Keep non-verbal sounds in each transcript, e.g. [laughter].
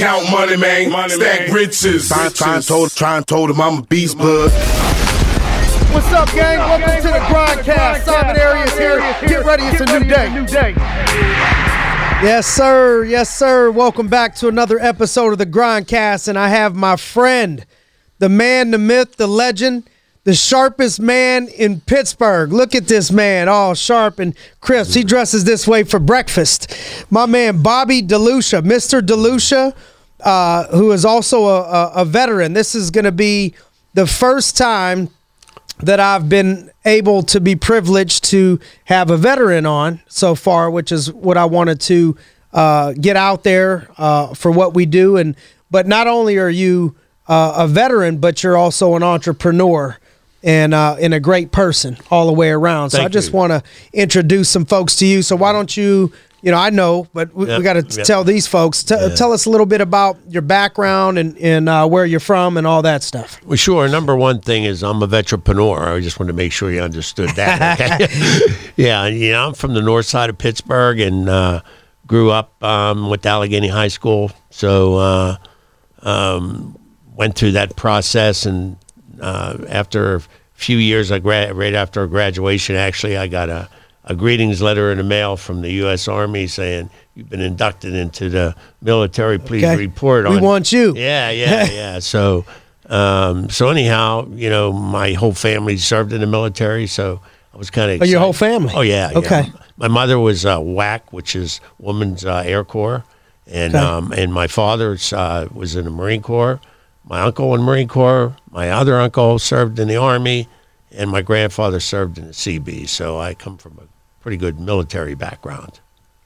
count money, man. Money, Stack man. riches. Try, try, and told, try and told him I'm a beast, blood. What's up, gang? Welcome to the Grindcast. Simon Arias here. Get ready, it's a new day. Yes, sir. Yes, sir. Welcome back to another episode of the Grindcast, and I have my friend, the man, the myth, the legend, the sharpest man in Pittsburgh. Look at this man, all sharp and crisp. He dresses this way for breakfast. My man, Bobby DeLucia, Mr. DeLucia, uh, who is also a, a, a veteran. This is going to be the first time that I've been able to be privileged to have a veteran on so far, which is what I wanted to uh, get out there uh, for what we do. And but not only are you uh, a veteran, but you're also an entrepreneur and uh, and a great person all the way around. So Thank I just want to introduce some folks to you. So why don't you? You know, I know, but we, we got to yep. tell these folks. T- Tell us a little bit about your background and and uh, where you're from and all that stuff. Well, sure. Number one thing is I'm a veteranpreneur. I just wanted to make sure you understood that. [laughs] Yeah, you know, I'm from the north side of Pittsburgh and uh, grew up um, with Allegheny High School. So uh, um, went through that process, and uh, after a few years, I gra- right after graduation, actually, I got a, a greetings letter in the mail from the U.S. Army saying you've been inducted into the military. Please Okay. report We on. want you. Yeah, yeah, [laughs] yeah. So, um, so anyhow, you know, my whole family served in the military, so I was kind of. Oh, your whole family? Oh yeah. Okay. yeah. My mother was uh, WAC, which is Women's uh, Air Corps, and Okay. um, and my father uh, was in the Marine Corps. My uncle in the Marine Corps. My other uncle served in the Army, and my grandfather served in the CB. So I come from a pretty good military background.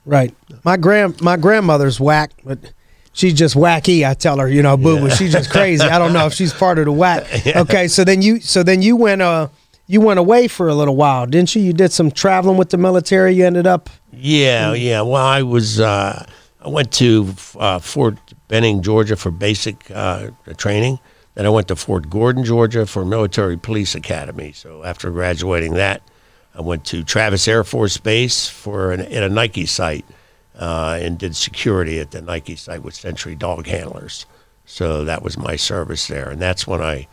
Right. My grand my grandmother's whack, but she's just wacky. I tell her, you know, boo boo. She's just crazy. I don't know if she's part of the whack. [laughs] Okay, so then you so then you went uh you went away for a little while, didn't you? You did some traveling with the military. You ended up Yeah, yeah. Well, I was uh, I went to uh, Fort Benning, Georgia, for basic uh, training. Then I went to Fort Gordon, Georgia, for military police academy. So after graduating that, I went to Travis Air Force Base for an, at a Nike site uh, and did security at the Nike site with Sentry Dog Handlers. So that was my service there, and that's when I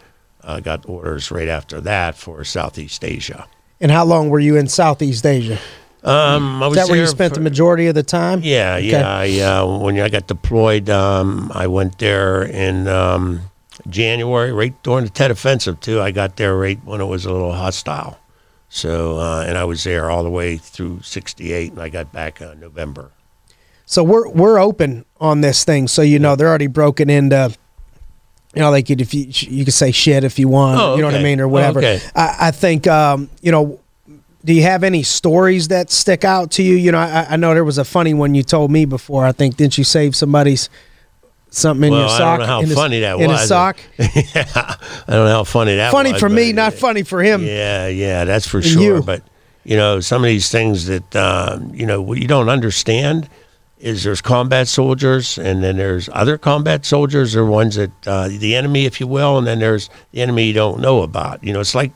uh, got orders right after that for Southeast Asia. and how long were you in Southeast Asia? Um, I Is that where you spent for- the majority of the time? Yeah, Okay. yeah. I, uh, when I got deployed, um, I went there in um, January, right during the Tet Offensive, too. I got there right when it was a little hostile. So, uh, and I was there all the way through 68, and I got back uh, November. So we're we're open on this thing, so you know they're already broken into. You know, they could if you you could say shit if you want, Oh, you know what I mean, or Oh, whatever. okay. I, I think um, you know. Do you have any stories that stick out to you? You know, I, I know there was a funny one you told me before. I think didn't you save somebody's something in well, your I sock? don't know how in his- funny that in his sock. [laughs] yeah, I don't know how funny that funny was. Funny for me, not funny for him. Yeah, yeah, that's for sure. you. But you know, some of these things that um, you know what you don't understand is there's combat soldiers, and then there's other combat soldiers, or ones that uh, the enemy, if you will, and then there's the enemy you don't know about. You know, it's like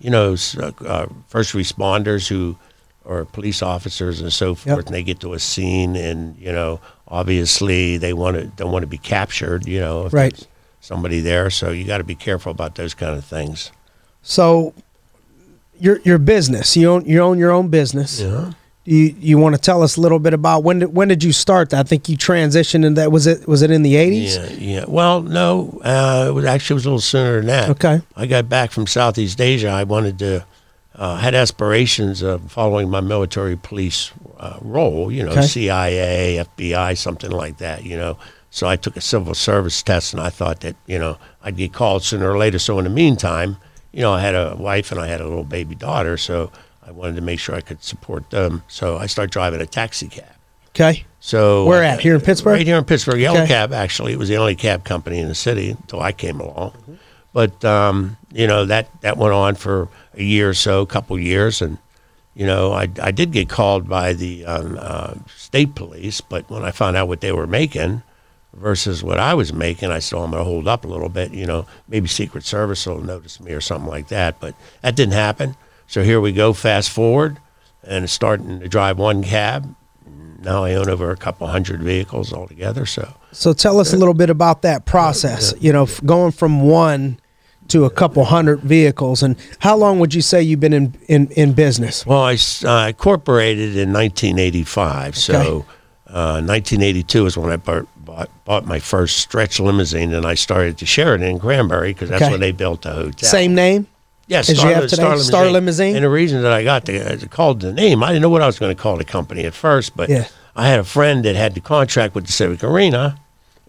you know uh, uh, first responders who or police officers and so forth, and they get to a scene, and you know, obviously they want to don't want to be captured. You know, if Right. there's somebody there, so you got to be careful about those kind of things. So, your your business, you own you own your own business. Yeah. You you want to tell us a little bit about when did when did you start that? I think you transitioned in that was it was it in the eighties? Yeah, yeah. Well, no, uh, it was actually it was a little sooner than that. Okay. I got back from Southeast Asia. I wanted to uh, had aspirations of following my military police uh, role. You know, Okay. CIA, FBI, something like that. You know. So I took a civil service test, and I thought that you know I'd get called sooner or later. So in the meantime, you know, I had a wife and I had a little baby daughter, so I wanted to make sure I could support them. So I started driving a taxi cab. Okay. So Where at? Here in Pittsburgh? Right here in Pittsburgh. Yellow Okay. Cab actually it was the only cab company in the city until I came along. Mm-hmm. But um, you know that that went on for a year or so, a couple years, and you know I I did get called by the um, uh, state police, but when I found out what they were making versus what I was making, I said "Oh, I'm going to hold up a little bit. You know, maybe Secret Service will notice me or something like that. But that didn't happen. So here we go. Fast forward, and starting to drive one cab now I own over a couple hundred vehicles altogether. So, so tell us a little bit about that process. You know, going from one to a couple hundred vehicles, and how long would you say you've been in in, in business? Well, I uh, incorporated in 1985. Okay. So, uh, 1982 is when I bought, bought, bought my first stretch limousine, and I started to share it in Granbury because that's okay. when they built the hotel. Same name. Yes, yeah, Star, Star, Star, Star, Limousine. And the reason that I got the uh, called the name, I didn't know what I was going to call the company at first, but yeah. I had a friend that had the contract with the Civic Arena,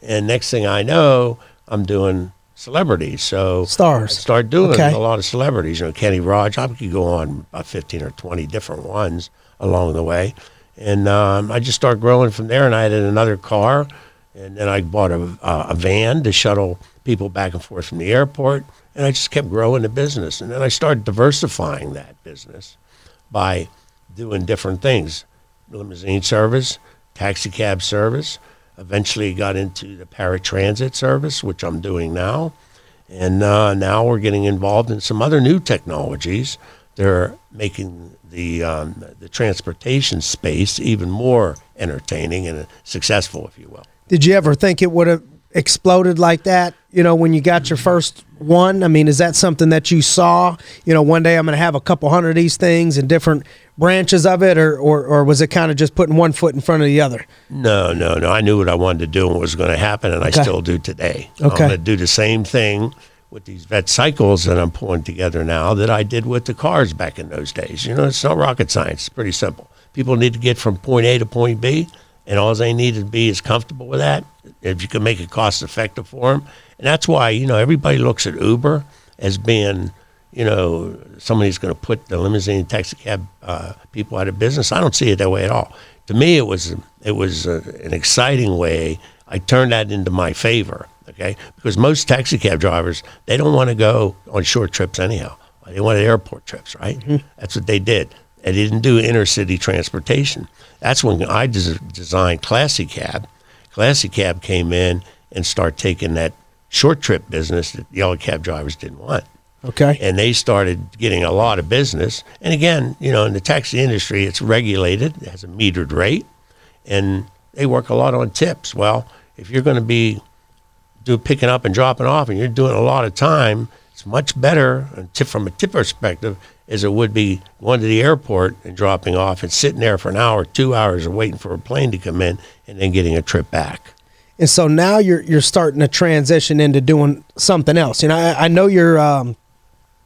and next thing I know, I'm doing celebrities. So stars I start doing okay. a lot of celebrities. You know, Kenny Rogers. I could go on about 15 or 20 different ones along the way, and um, I just started growing from there. And I had another car, and then I bought a, a van to shuttle people back and forth from the airport and I just kept growing the business. And then I started diversifying that business by doing different things limousine service, taxi cab service. Eventually got into the paratransit service, which I'm doing now. And uh, now we're getting involved in some other new technologies. They're making the, um, the transportation space even more entertaining and successful, if you will. Did you ever think it would have exploded like that? You know, when you got your first one? I mean, is that something that you saw? You know, one day I'm going to have a couple hundred of these things and different branches of it, or, or, or was it kind of just putting one foot in front of the other? No, no, no. I knew what I wanted to do and what was going to happen, and okay. I still do today. Okay. I'm going to do the same thing with these vet cycles that I'm pulling together now that I did with the cars back in those days. You know, it's not rocket science. It's pretty simple. People need to get from point A to point B, and all they need to be is comfortable with that. If you can make it cost effective for them, and that's why, you know, everybody looks at Uber as being, you know, somebody's going to put the limousine taxi cab uh, people out of business. I don't see it that way at all. To me, it was it was uh, an exciting way. I turned that into my favor, okay? Because most taxi cab drivers they don't want to go on short trips anyhow. They wanted airport trips, right? Mm-hmm. That's what they did. They didn't do intercity transportation. That's when I des- designed Classy Cab. Classy Cab came in and start taking that short trip business that yellow cab drivers didn't want. Okay. And they started getting a lot of business. And again, you know, in the taxi industry, it's regulated, it has a metered rate, and they work a lot on tips. Well, if you're going to be do picking up and dropping off, and you're doing a lot of time, it's much better uh, from a tip perspective as it would be going to the airport and dropping off and sitting there for an hour, two hours, and waiting for a plane to come in, and then getting a trip back. And so now you're you're starting to transition into doing something else. You know, I, I know you're. Um,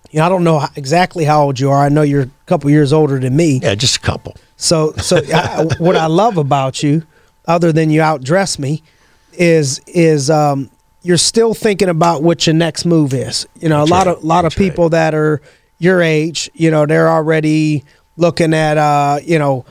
you know, I don't know exactly how old you are. I know you're a couple years older than me. Yeah, just a couple. So, so I, what I love about you, other than you outdress me, is is um, you're still thinking about what your next move is. You know, That's a lot right. of lot That's of people right. that are your age, you know, they're already looking at uh, you know,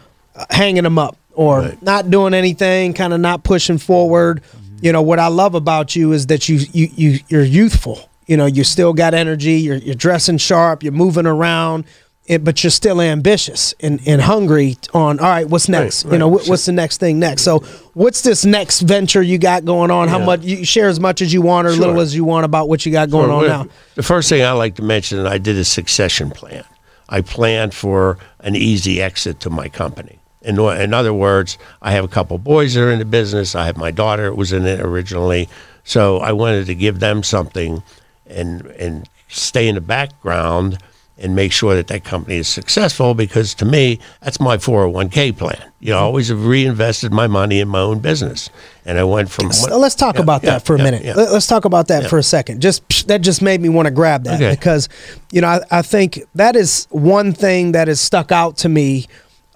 hanging them up or right. not doing anything, kind of not pushing forward. Mm-hmm. You know what I love about you is that you you you you're youthful. You know, you still got energy. You're you're dressing sharp. You're moving around. It, but you're still ambitious and, and hungry on all right what's next right, right. you know what, what's the next thing next so what's this next venture you got going on how much you share as much as you want or sure. little as you want about what you got going sure. on now the first thing i like to mention i did a succession plan i planned for an easy exit to my company in, in other words, I have a couple boys that are in the business. I have my daughter was in it originally, so I wanted to give them something, and and stay in the background and make sure that that company is successful. Because to me, that's my 401k plan. You know, I always have reinvested my money in my own business, and I went from. So let's talk yeah, about yeah, that for a yeah, minute. Let's talk about that for a second. Just that just made me want to grab that okay. because, you know, I, I think that is one thing that has stuck out to me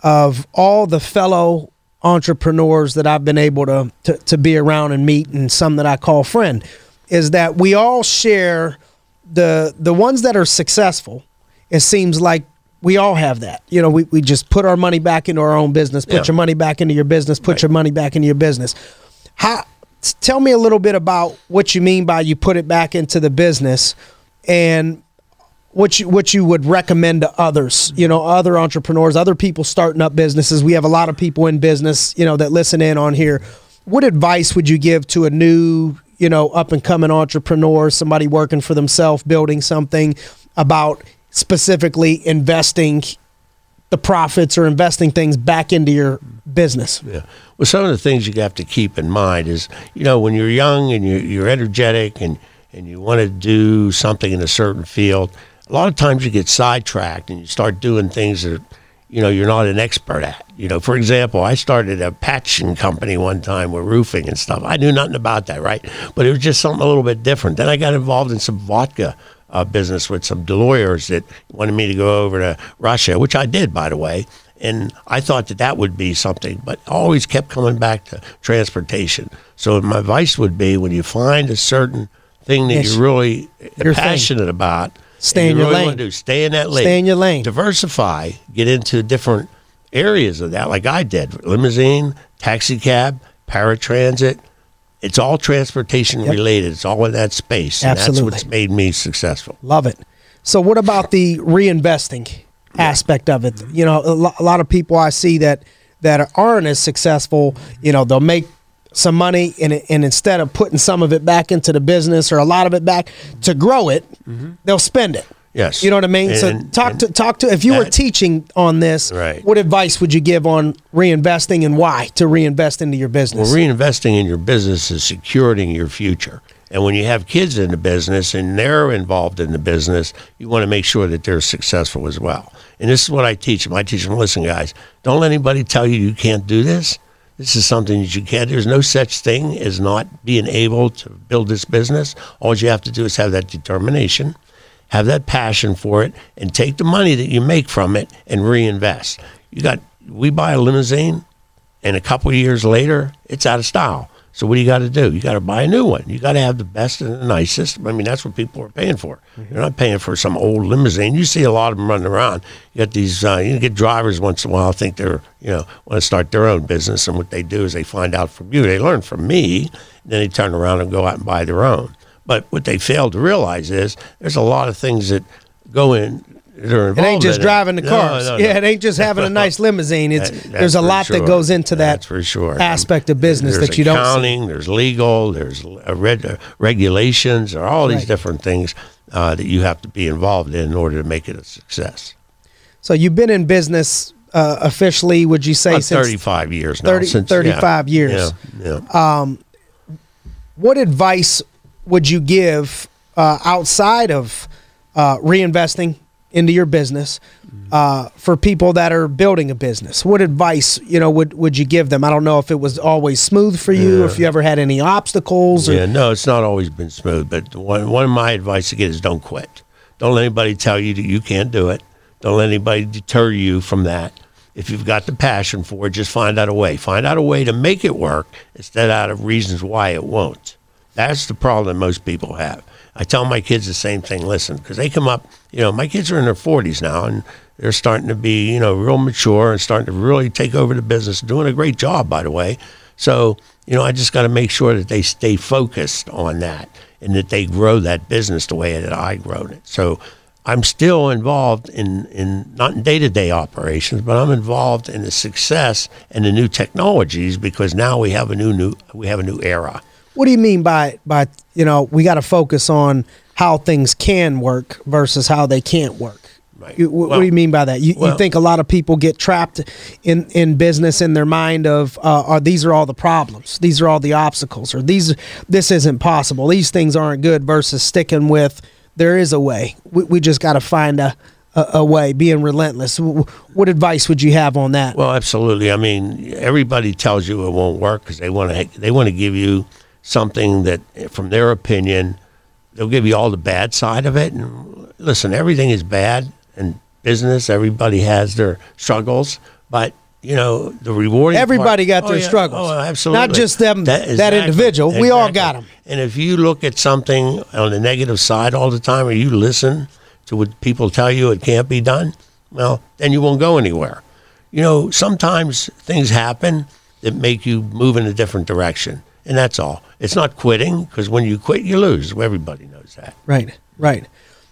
of all the fellow entrepreneurs that I've been able to, to, to be around and meet, and some that I call friend, is that we all share the the ones that are successful. It seems like we all have that. You know, we, we just put our money back into our own business, put yeah. your money back into your business, put right. your money back into your business. How tell me a little bit about what you mean by you put it back into the business and what you what you would recommend to others, you know, other entrepreneurs, other people starting up businesses. We have a lot of people in business, you know, that listen in on here. What advice would you give to a new, you know, up and coming entrepreneur, somebody working for themselves, building something about specifically investing the profits or investing things back into your business. Yeah. Well, some of the things you have to keep in mind is, you know, when you're young and you're, you're energetic and, and you want to do something in a certain field, a lot of times you get sidetracked and you start doing things that, you know, you're not an expert at. You know, for example, I started a patching company one time with roofing and stuff. I knew nothing about that, right? But it was just something a little bit different. Then I got involved in some vodka uh, business with some lawyers that wanted me to go over to Russia, which I did, by the way. And I thought that that would be something, but always kept coming back to transportation. So my advice would be when you find a certain thing that Yes. you're really Your thing. passionate about, Stay in you your really lane. do, stay in that lane. Stay in your lane. Diversify. Get into different areas of that, like I did. Limousine, taxi cab, paratransit. It's all transportation Yep. related. It's all in that space. And Absolutely. that's what's made me successful. Love it. So, what about the reinvesting aspect of it? You know, a, lot of people I see that that aren't as successful. You know, they'll make some money and, and instead of putting some of it back into the business or a lot of it back to grow it, mm-hmm. they'll spend it. Yes. You know what I mean? so talk and to talk to if you were teaching on this, Right. what advice would you give on reinvesting and why to reinvest into your business? Well, reinvesting in your business is securing your future. And when you have kids in the business and they're involved in the business, you want to make sure that they're successful as well. And this is what I teach them. I teach them, listen, guys, don't let anybody tell you you can't do this. This is something that you can't. There's no such thing as not being able to build this business. All you have to do is have that determination, have that passion for it, and take the money that you make from it and reinvest. You got, we buy a limousine, and a couple of years later, it's out of style. So what do you got to do? You got to buy a new one. You got to have the best and the nicest. I mean, that's what people are paying for. You're not paying for some old limousine. You see a lot of them running around. You got these. Uh, you get drivers once in a while think they're you know want to start their own business, and what they do is they find out from you. They learn from me, and then they turn around and go out and buy their own. But what they fail to realize is there's a lot of things that go in. That are It involved ain't just in driving the No, cars. no, no. Yeah, it ain't just having a [laughs] nice limousine. It's That- there's a lot sure. that goes into that That's for sure. aspect of business There's that you don't see. accounting, There's legal. There's uh, reg- regulations. There are all these Right. different things uh, that you have to be involved in in order to make it a success. So you've been in business uh, officially, would you say, About since 35 years now. 30 since, 35 yeah, years. Yeah, yeah. what advice would you give uh, outside of uh, reinvesting into your business uh, for people that are building a business? What advice you know would would you give them? I don't know if it was always smooth for you, if you ever had any obstacles. Or, Yeah, no, it's not always been smooth. But one, one of my advice to get is don't quit. Don't let anybody tell you that you can't do it. Don't let anybody deter you from that. If you've got the passion for it, just find out a way. Find out a way to make it work instead out of reasons why it won't. That's the problem most people have. I tell my kids the same thing. Listen, because they come up, you know, my kids are in their 40s now, and they're starting to be, you know, real mature and starting to really take over the business. Doing a great job, by the way. So, you know, I just got to make sure that they stay focused on that and that they grow that business the way that I grown it. So, I'm still involved in, in not in day to day operations, but I'm involved in the success and the new technologies because now we have a new new we have a new era. What do you mean by by you know we got to focus on how things can work versus how they can't work? Right. You, wh- what Well- do you mean by that? You, you think a lot of people get trapped in, in business in their mind of, uh, are these are all the problems, these are all the obstacles, or these this isn't possible, these things aren't good. Versus sticking with there is a way. We, we just got to find a, a a way. Being relentless. What advice would you have on that? Well, absolutely. I mean, everybody tells you it won't work because they want to they want to give you something that, from their opinion, they'll give you all the bad side of it. And listen, everything is bad in business. Everybody has their struggles, but you know the rewarding. Everybody part- got oh, their yeah. struggles. Oh, absolutely. Not just them- that individual. We all got them. And if you look at something on the negative side all the time, or you listen to what people tell you it can't be done, well, then you won't go anywhere. You know, sometimes things happen that make you move in a different direction, and that's all. It's not quitting because when you quit, you lose. Everybody knows that. Right, right.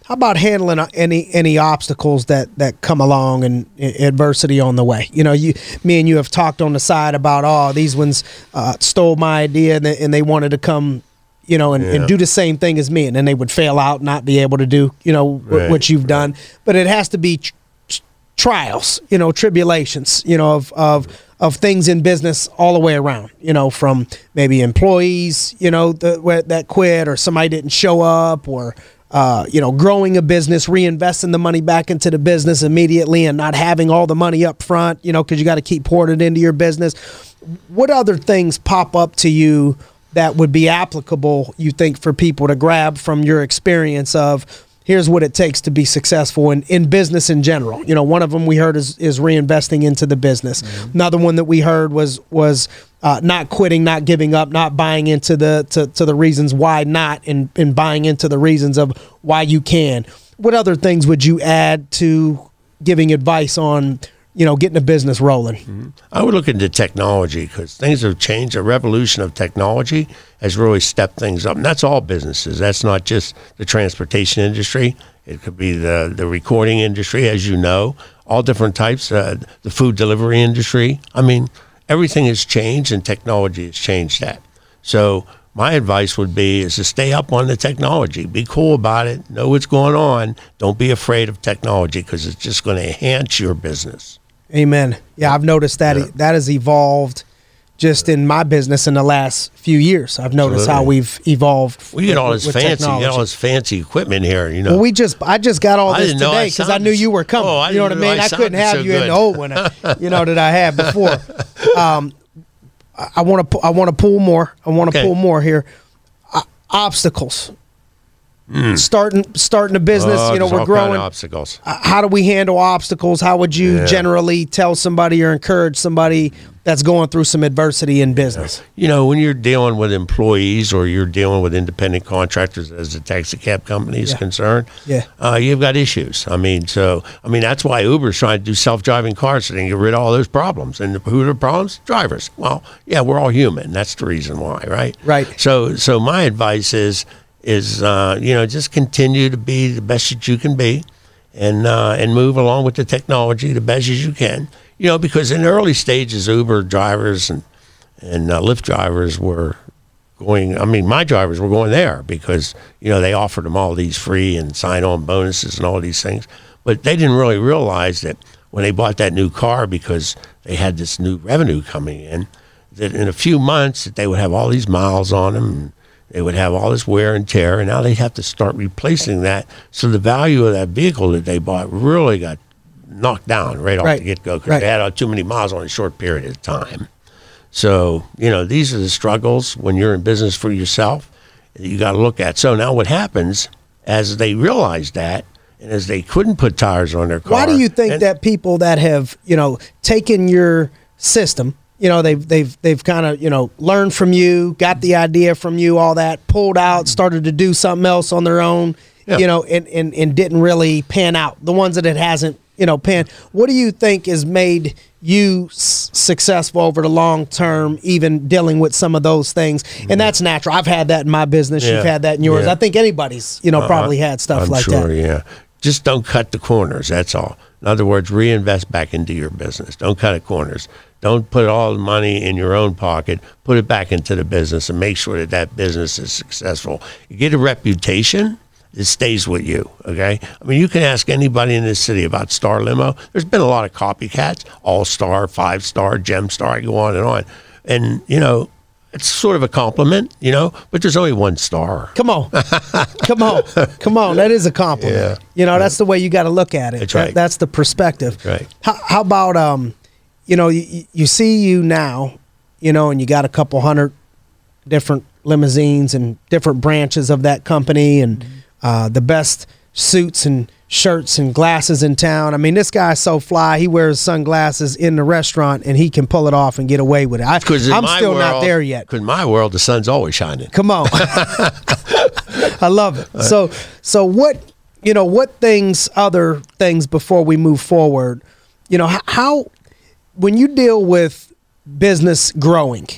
How about handling uh, any any obstacles that that come along and adversity on the way? You know, you, me and you have talked on the side about oh these ones uh, stole my idea and they, and they wanted to come, you know, and, and do the same thing as me, and then they would fail out, not be able to do you know Right, what you've done. But it has to be tr- tr- trials, you know, tribulations, you know, of of of things in business all the way around. You know, from maybe employees, you know, the, that quit, or somebody didn't show up, or uh, you know, growing a business, reinvesting the money back into the business immediately, and not having all the money up front, you know, because you got to keep pouring it into your business. What other things pop up to you that would be applicable, you think, for people to grab from your experience of here's what it takes to be successful in, in business in general. You know, one of them we heard is, is reinvesting into the business. Mm-hmm. Another one that we heard was was uh, not quitting, not giving up, not buying into the to, to the reasons why not, and, and buying into the reasons of why you can. What other things would you add to giving advice on you know, getting a business rolling. Mm-hmm. I would look into technology because things have changed. A revolution of technology has really stepped things up, and that's all businesses. That's not just the transportation industry. It could be the the recording industry, as you know, all different types. Uh, the food delivery industry. I mean, everything has changed, and technology has changed that. So my advice would be is to stay up on the technology. Be cool about it. Know what's going on. Don't be afraid of technology because it's just going to enhance your business. Amen. Yeah, I've noticed that yeah. that has evolved just in my business in the last few years. I've noticed Absolutely. how we've evolved. We get all this fancy, get all this fancy equipment here. You know, well, we just I just got all this today because I, I, knew you were coming. Oh, you know what I mean? I, I couldn't have so you good. in the old one, you know, that I had before. [laughs] Um, I want to I want to pull more. I want to okay. pull more here. Uh, obstacles. Mm. Starting starting a business, uh, you know, we're growing. obstacles. Uh, how do we handle obstacles? How would you yeah. generally tell somebody or encourage somebody that's going through some adversity in business? You know, when you're dealing with employees or you're dealing with independent contractors, as the taxi cab company is yeah. concerned, yeah, uh, you've got issues. I mean, so I mean that's why Uber's trying to do self-driving cars so they can get rid of all those problems. And who are the problems? Drivers. Well, yeah, we're all human. That's the reason why, right? Right. So, so my advice is is uh, you know just continue to be the best that you can be, and uh, and move along with the technology the best as you can. You know, because in the early stages, Uber drivers and and uh, Lyft drivers were going. I mean, my drivers were going there because you know they offered them all these free and sign-on bonuses and all these things, but they didn't really realize that when they bought that new car because they had this new revenue coming in that in a few months that they would have all these miles on them they would have all this wear and tear, and now they'd have to start replacing that. So the value of that vehicle that they bought really got knocked down right off right. the get go because right. they had uh, too many miles on a short period of time. So you know these are the struggles when you're in business for yourself. You got to look at. So now what happens as they realize that, and as they couldn't put tires on their car. Why do you think that people that have you know taken your system you know they've they've they've kind of you know learned from you, got the idea from you, all that, pulled out, started to do something else on their own, yeah. you know, and, and and didn't really pan out. The ones that it hasn't, you know, pan. What do you think has made you s- successful over the long term, even dealing with some of those things? And that's natural. I've had that in my business. Yeah. You've had that in yours. I think anybody's, you know, uh, probably had stuff I'm like sure, that. Yeah. Just don't cut the corners. That's all. In other words, reinvest back into your business. Don't cut the corners. Don't put all the money in your own pocket. Put it back into the business and make sure that that business is successful. You get a reputation, it stays with you. Okay. I mean, you can ask anybody in this city about Star Limo. There's been a lot of copycats, All Star, Five Star, Gem Star. I go on and on. And you know, it's sort of a compliment, you know, but there's only one star. Come on. [laughs] Come on. Come on. That is a compliment. Yeah. You know, that's the way you got to look at it. That's right. That, that's the perspective. Right. How, how about um you know, you, you see you now, you know, and you got a couple hundred different limousines and different branches of that company and mm-hmm. uh, the best suits and shirts and glasses in town. I mean, this guy's so fly. He wears sunglasses in the restaurant and he can pull it off and get away with it. I, am still world, not there yet. Because in my world, the sun's always shining. Come on, [laughs] I love it. So, so what? You know, what things? Other things before we move forward. You know, how when you deal with business growing,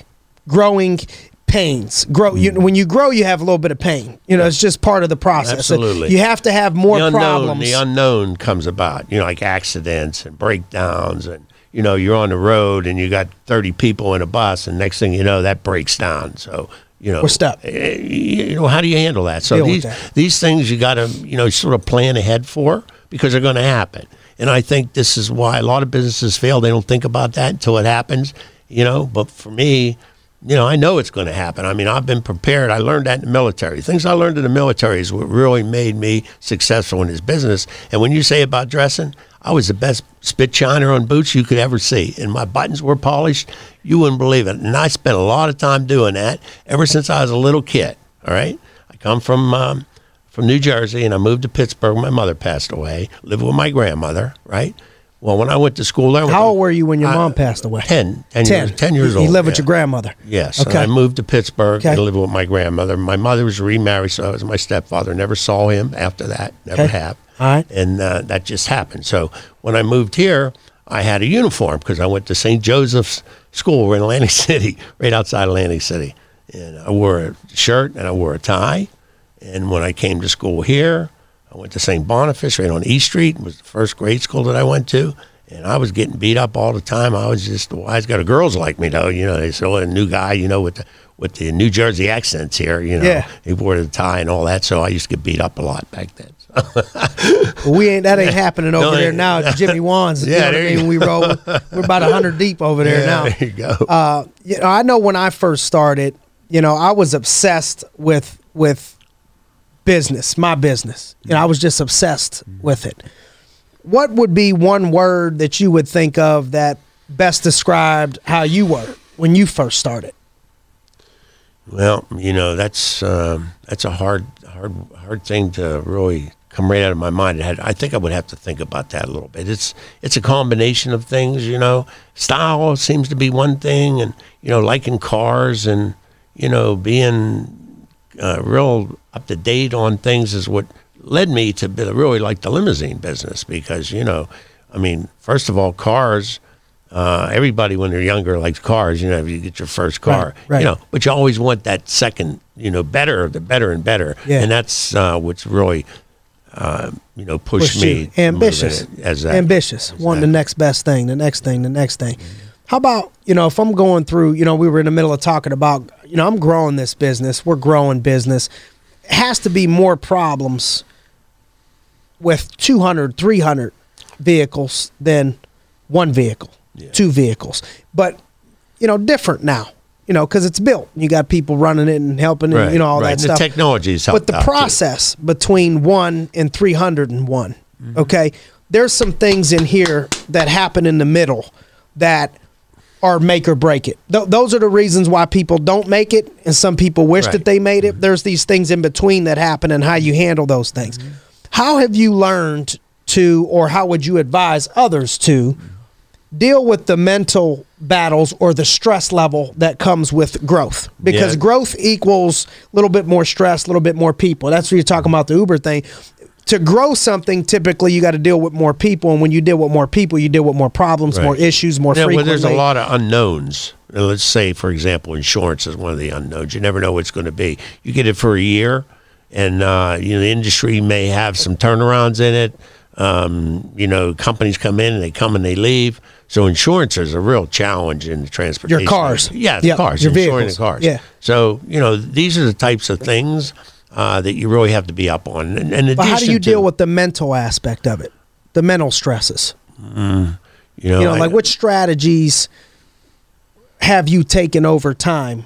growing pains. Grow you, when you grow, you have a little bit of pain. You know, it's just part of the process. Absolutely, you have to have more the unknown, problems. The unknown comes about. You know, like accidents and breakdowns, and you know, you're on the road and you got 30 people in a bus, and next thing you know, that breaks down. So you know, step. Eh, you know, how do you handle that? So Deal these these things you got to you know sort of plan ahead for because they're going to happen. And I think this is why a lot of businesses fail. They don't think about that until it happens, you know. But for me, you know, I know it's going to happen. I mean, I've been prepared. I learned that in the military. Things I learned in the military is what really made me successful in this business. And when you say about dressing, I was the best spit shiner on boots you could ever see. And my buttons were polished. You wouldn't believe it. And I spent a lot of time doing that ever since I was a little kid. All right. I come from um, from New Jersey and I moved to Pittsburgh. My mother passed away. Lived with my grandmother. Right. Well, when I went to school there, How old were you when your mom passed away? 10, 10, 10. Years, 10 years old. You lived with your grandmother? Yes. Okay. And I moved to Pittsburgh Okay. and lived with my grandmother. My mother was remarried, so I was my stepfather. Never saw him after that. Never Okay. have. All right. And uh, that just happened. So when I moved here, I had a uniform because I went to St. Joseph's School in Atlantic [laughs] City, right outside Atlantic City. And I wore a shirt and I wore a tie. And when I came to school here, I went to St. Boniface right on East Street. It was the first grade school that I went to. And I was getting beat up all the time. I was just the wise guy. The girls like me though. You know, they said, "Oh, a new guy." You know, with the with the New Jersey accents here. You know, Yeah. he wore the tie and all that. So I used to get beat up a lot back then. [laughs] We ain't that ain't happening over No, there now. [laughs] It's Jimmy Wan's. Yeah, you know there I mean? We roll. We're about hundred deep over there Yeah, now. there you go. Uh, you know, I know when I first started, you know, I was obsessed with with business, my business. Know, I was just obsessed with it. What would be one word that you would think of that best described how you were when you first started? Well, you know that's um, that's a hard, hard, hard thing to really come right out of my mind. Had, I think I would have to think about that a little bit. It's it's a combination of things, you know. Style seems to be one thing, and you know, liking cars and you know being uh, real up to date on things is what led me to be, really like the limousine business because you know, I mean, first of all, cars. Uh, everybody, when they're younger, likes cars. You know, if you get your first car, Right, right. you know, but you always want that second, you know, better, the better and better. Yeah. And that's uh, what's really, uh, you know, pushed, Pushed me ambitious, as that. ambitious, wanting the next best thing, the next thing, the next thing. How about you know if I'm going through, you know, we were in the middle of talking about, you know, I'm growing this business, we're growing business. It has to be more problems with 200, 300 vehicles than one vehicle, two vehicles, but you know, different now. You know, because it's built. You got people running it and helping, and Right, you know all right. that And stuff The technology's but the out, too. process between one and 301 mm-hmm. okay there's some things in here that happen in the middle that are make or break it. Th- those are the reasons why people don't make it and some people wish Right. that they made it. Mm-hmm. There's these things in between that happen and how you handle those things. Mm-hmm. How have you learned to or how would you advise others to mm-hmm. deal with the mental battles or the stress level that comes with growth? Because Yeah. growth equals a little bit more stress a little bit more people. That's what you're talking about the uber thing to grow something typically you got to deal with more people and when you deal with more people you deal with more problems Right. more issues more Yeah, well, there's a lot of unknowns. Uh, Let's say, for example, insurance is one of the unknowns. You never know what's going to be. You get it for a year, and uh, you know the industry may have some turnarounds in it. Um, you know, companies come in and they come and they leave. So insurance is a real challenge in the transportation. Your cars. yeah, Yep, cars, your insuring vehicles. the cars. Yeah. So you know, these are the types of things uh, that you really have to be up on. And, and how do you to- deal with the mental aspect of it? The mental stresses. You know, you know I- like what strategies have you taken over time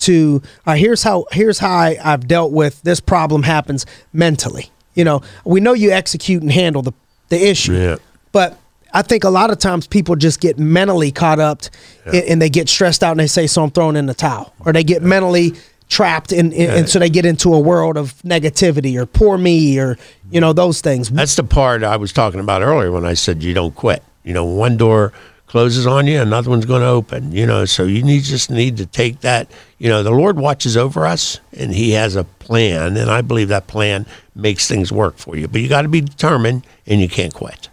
to uh, here's how here's how I, i've dealt with this problem happens mentally. You know we know you execute and handle the the issue. Yeah. but i think a lot of times people just get mentally caught up and, and they get stressed out and they say so i'm throwing in the towel. Or they get mentally trapped in, in and so they get into a world of negativity or poor me or you know those things That's the part I was talking about earlier when I said you don't quit. You know, one door closes on you, another one's going to open. You know, so you need just need to take that. You know, the Lord watches over us, and He has a plan, and I believe that plan makes things work for you. But you got to be determined, and you can't quit.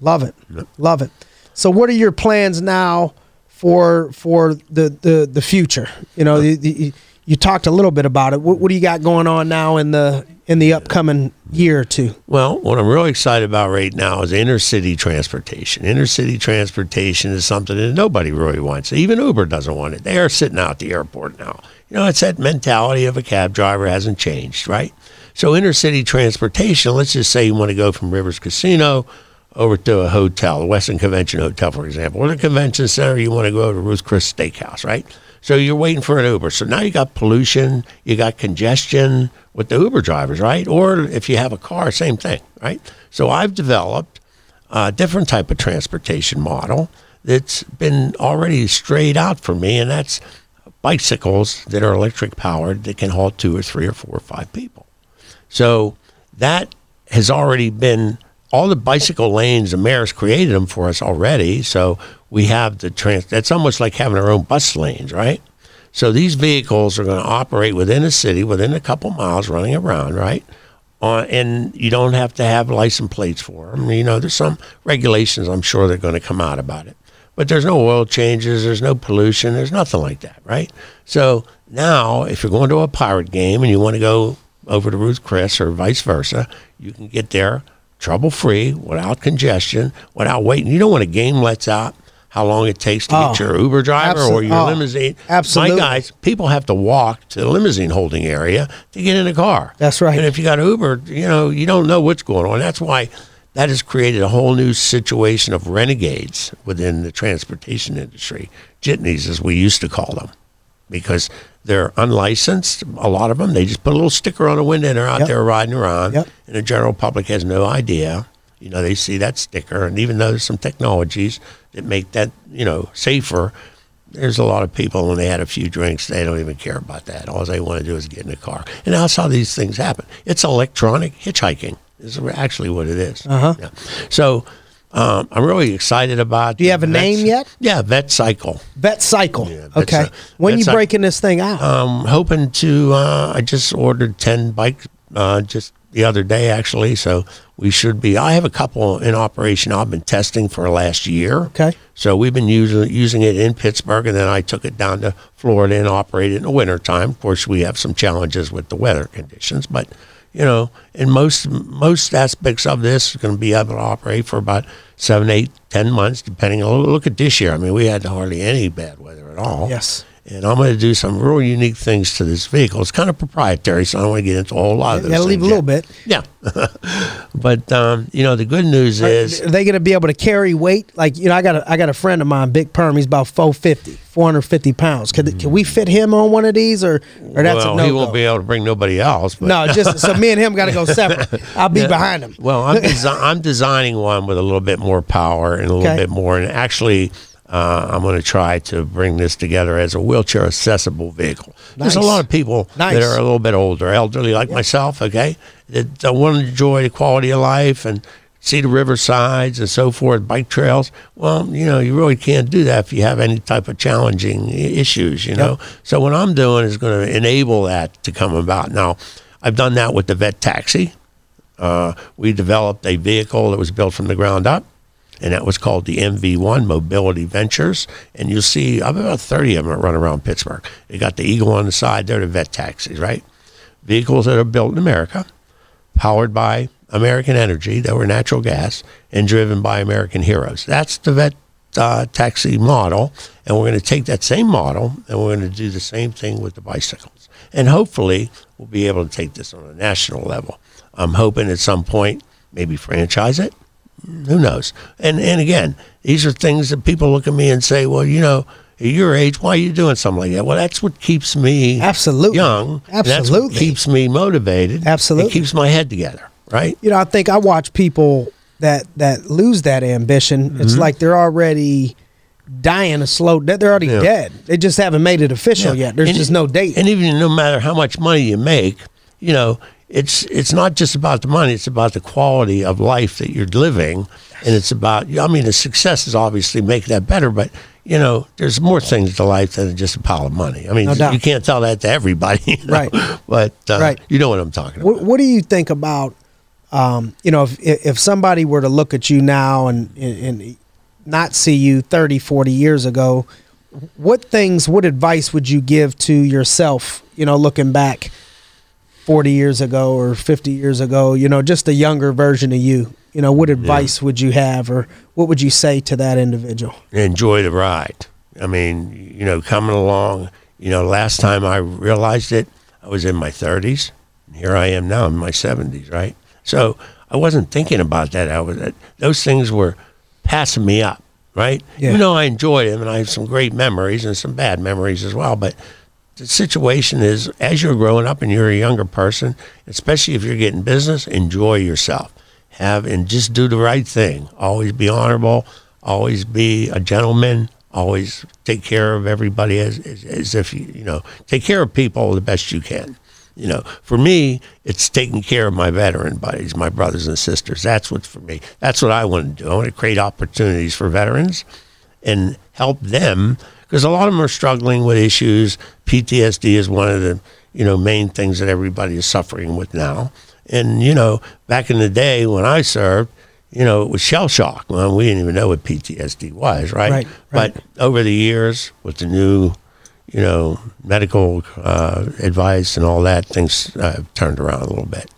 Love it. Love it. So what are your plans now for for the the, the future? You know, uh, you, you, you talked a little bit about it. What, what do you got going on now in the in the upcoming year or two? Well, what I'm really excited about right now is inner city transportation. Inner city transportation is something that nobody really wants. Even Uber doesn't want it. They are sitting out the airport now. You know, it's that mentality of a cab driver hasn't changed, right? So inner city transportation, let's just say you want to go from Rivers Casino over to a hotel, the Westin Convention Hotel, for example, or the convention center, you want to go to Ruth Chris Steakhouse, right? So you're waiting for an Uber. So now you got pollution, you got congestion with the Uber drivers, right? Or if you have a car, same thing, right? So I've developed a different type of transportation model that's been already strayed out for me, and that's bicycles that are electric powered that can haul two or three or four or five people. So that has already been all the bicycle lanes. The mayor's created them for us already. So we have the trans. That's almost like having our own bus lanes, right? So these vehicles are going to operate within a city, within a couple miles, running around, right? Uh, and you don't have to have license plates for them. You know, there's some regulations I'm sure they're going to come out about it but there's no oil changes, there's no pollution, there's nothing like that, right? So now, if you're going to a pirate game and you want to go over to Ruth Chris or vice versa, you can get there trouble free, without congestion, without waiting. You don't want a game lets out how long it takes to Oh, get your Uber driver or your oh, limousine. absolutely. My guys, people have to walk to the limousine holding area to get in a car. That's right. And if you got Uber, you know, you don't know what's going on. That's why that has created a whole new situation of renegades within the transportation industry, jitneys as we used to call them, because they're unlicensed. A lot of them, they just put a little sticker on a window and they're out Yep. there riding around, Yep. and the general public has no idea. You know, they see that sticker, and even though there's some technologies that make that you know safer, there's a lot of people when they had a few drinks, they don't even care about that. All they want to do is get in a car, and that's how these things happen. It's electronic hitchhiking. Is actually what it is. Uh-huh. Yeah. So um, I'm really excited about. Do you have a name yet? Yeah, Vet Cycle. Vet Cycle. Yeah, Vet okay. When Vet you Cy- breaking this thing out? I'm hoping to. Uh, I just ordered ten bikes uh, just the other day, actually. So we should be. I have a couple in operation. I've been testing for the last year. Okay. So we've been using using it in Pittsburgh, and then I took it down to Florida and operated in the wintertime. Of course, we have some challenges with the weather conditions, but you know, in most most aspects of this, is going to be able to operate for about seven, eight, ten months, depending on. Look at this year. I mean, we had hardly any bad weather at all. Yes. And I'm going to do some real unique things to this vehicle. It's kind of proprietary, so I don't want to get into a whole lot of You those. gotta leave a little bit. Yeah. [laughs] but um, you know, the good news is Are they going to be able to carry weight? Like you know, I got a I got a friend of mine, Big Perm. He's about 450, 450 pounds. Can can we fit him on one of these, or or that's well, a no he won't be able to bring nobody else. But No, just so me and him got to go [laughs] separate. I'll be behind him. Well, I'm, [laughs] desi- I'm designing one with a little bit more power and a little Okay. bit more. And actually, uh, I'm going to try to bring this together as a wheelchair accessible vehicle. There's a lot of people Nice. that are a little bit older, elderly like myself, okay, that uh, want to enjoy the quality of life and see the riversides and so forth, bike trails. Well, you know, you really can't do that if you have any type of challenging issues, you know. So what I'm doing is going to enable that to come about. Now, I've done that with the vet taxi. Uh, we developed a vehicle that was built from the ground up, and that was called the MV1 Mobility Ventures. And you'll see I've about 30 of them that run around Pittsburgh. They got the Eagle on the side. They're the vet taxis, right? Vehicles that are built in America, powered by American energy, that were natural gas, and driven by American heroes. That's the vet uh, taxi model. And we're going to take that same model and we're going to do the same thing with the bicycles. And hopefully, we'll be able to take this on a national level. I'm hoping at some point, maybe franchise it. Who knows? And and again, these are things that people look at me and say, well, you know, at your age, why are you doing something like that? Well, that's what keeps me Absolutely. young. and That's what Absolutely. keeps me motivated. Absolutely. It keeps my head together, right? You know, I think I watch people that that lose that ambition. Mm-hmm. It's like they're already dying a slow. They're they're already Yeah. dead. They just haven't made it official Yeah. yet. There's And- just no date. And even no matter how much money you make, you know, it's it's not just about the money. It's about the quality of life that you're living, and it's about. I mean, the success is obviously making that better, but you know, there's more things to life than just a pile of money. I mean, No you can't tell that to everybody, [laughs] you know? Right. But uh, Right. you know what I'm talking What, about. what do you think about, um, you know, if if somebody were to look at you now and, and and not see you 30, 40 years ago, what things, what advice would you give to yourself, you know, looking back 40 years ago or 50 years ago, you know, just a younger version of you? You know, what advice would you have or what would you say to that individual? enjoy the ride. I mean, you know, coming along, you know, last time I realized it, I was in my 30s. And here I am now in my 70s, right? So I wasn't thinking about that. I was those things were passing me up, right? Yeah. You know, I enjoyed them, and I have some great memories and some bad memories as well. But the situation is, as you're growing up and you're a younger person, especially if you're getting business, enjoy yourself. Have and just do the right thing. Always be honorable. Always be a gentleman. Always take care of everybody as, as, as if you you know take care of people the best you can. You know, for me, it's taking care of my veteran buddies, my brothers and sisters. That's what's for me. That's what I want to do. I want to create opportunities for veterans and help them because a lot of them are struggling with issues. PTSD is one of the you know main things that everybody is suffering with now. And you know, back in the day when I served, you know, it was shell shock. Well, we didn't even know what PTSD was, right? Right, right. But over the years, with the new, you know, medical uh, advice and all that, things uh, have turned around a little bit.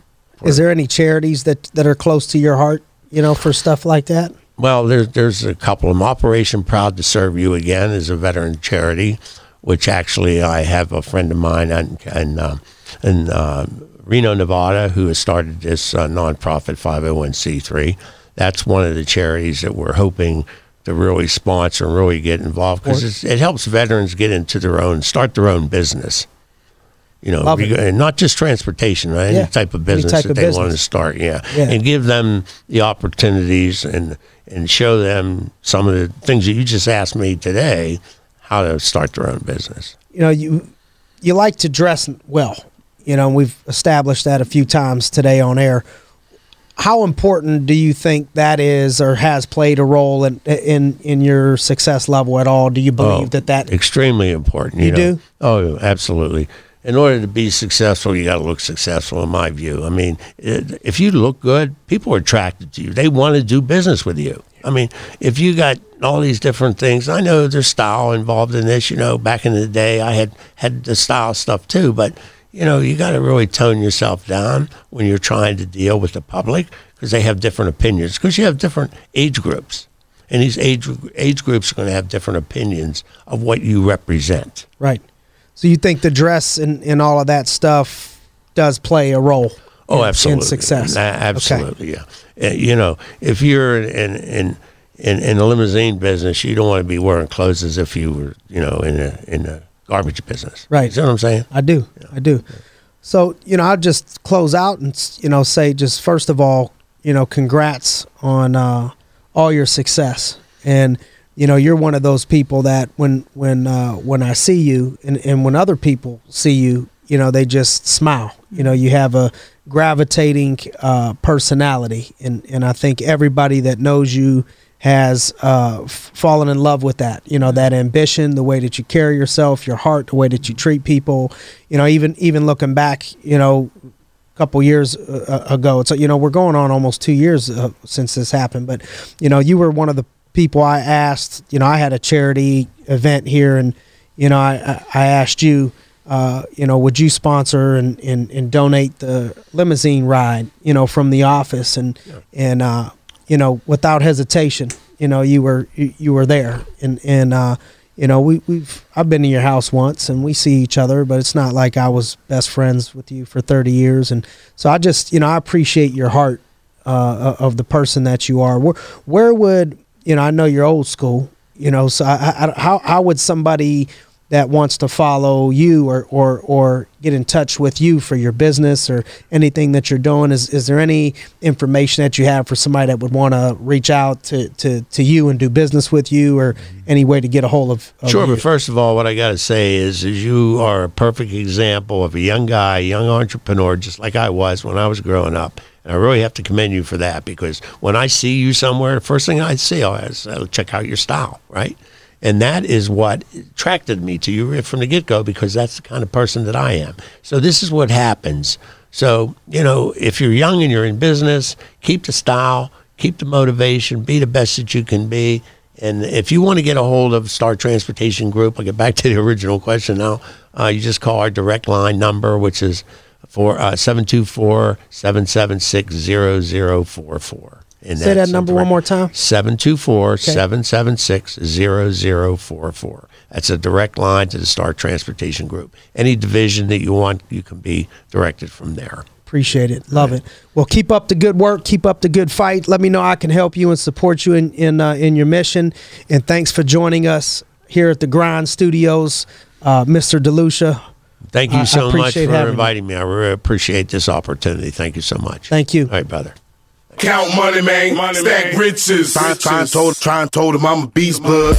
Is there any charities that that are close to your heart? You know, for stuff like that. Well, there's there's a couple of them. Operation Proud to Serve You Again is a veteran charity, which actually I have a friend of mine in, in, um, in uh, Reno, Nevada, who has started this uh, nonprofit 501c3. That's one of the charities that we're hoping to really sponsor and really get involved because it helps veterans get into their own, start their own business. You know, reg- and not just transportation, right? Yeah, any type of business type that of they want to start, yeah. Yeah. and give them the opportunities and and show them some of the things that you just asked me today, how to start their own business. you know you you like to dress well you know we've established that a few times today on air how important do you think that is or has played a role in in in your success level at all do you believe Oh, that that extremely important. You You, know? do? Oh, absolutely. In order to be successful, you got to look successful, in my view. I mean, it, if you look good, people are attracted to you. They want to do business with you. I mean, if you got all these different things, I know there's style involved in this. You know, back in the day, I had had the style stuff too, but you know, you got to really tone yourself down when you're trying to deal with the public because they have different opinions. Because you have different age groups, and these age age groups are going to have different opinions of what you represent. right so you think the dress and, and all of that stuff does play a role Oh, in, absolutely. in success absolutely, yeah. Uh, you know, if you're in in in in the limousine business, you don't want to be wearing clothes as if you were, you know, in a in a garbage business. Right. You see what I'm saying? I do. I do. So, you know, I'll just close out and, you know, say just first of all, you know, congrats on uh, all your success. And, you know, you're one of those people that when when uh, when I see you and, and when other people see you, you know, they just smile. You know, you have a gravitating uh, personality. And, and I think everybody that knows you has uh, f- fallen in love with that. You know, that ambition, the way that you carry yourself, your heart, the way that you treat people. You know, even even looking back, you know, a couple years uh, ago, it's you know we're going on almost two years uh, since this happened. But you know, you were one of the people I asked. You know, I had a charity event here, and you know, I I asked you. Uh, you know, would you sponsor and, and, and donate the limousine ride, you know, from the office and, and, uh, you know, without hesitation, you know, you were, you, you were there and, and, uh, you know, we, we've, I've been to your house once and we see each other, but it's not like I was best friends with you for 30 years. And so I just, you know, I appreciate your heart, uh, of the person that you are. Where, where would, you know, I know you're old school, you know, so I, I, how, how would somebody that wants to follow you or, or, or get in touch with you for your business or anything that you're doing, is, is there any information that you have for somebody that would want to reach out to, to, to you and do business with you or any way to get a hold of, of Sure, you? but first of all, what I got to say is, is you are a perfect example of a young guy, young entrepreneur, just like I was when I was growing up. And I really have to commend you for that because when I see you somewhere, the first thing I see oh, is I'll check out your style, right? And that is what attracted me to you from the get go because that's the kind of person that I am. So this is what happens. So, you know, if you're young and you're in business, keep the style, keep the motivation, be the best that you can be. And if you want to get a hold of Star Transportation Group, I'll get back to the original question now. Uh, you just call our direct line number, which is for uh, 724 776 0044. And Say that number one more time. 724 776 0044. That's a direct line to the Star Transportation Group. Any division that you want, you can be directed from there. Appreciate it. Love it. Well, keep up the good work. Keep up the good fight. Let me know I can help you and support you in in uh, in your mission. And thanks for joining us here at the Grind Studios, uh, Mr. DeLucia. Thank you I- I so much for having you. inviting me. I really appreciate this opportunity. Thank you so much. Thank you. All right, brother. Count money, man. Money, Stack riches. Try, try, and told, try and told him I'm a beast blood.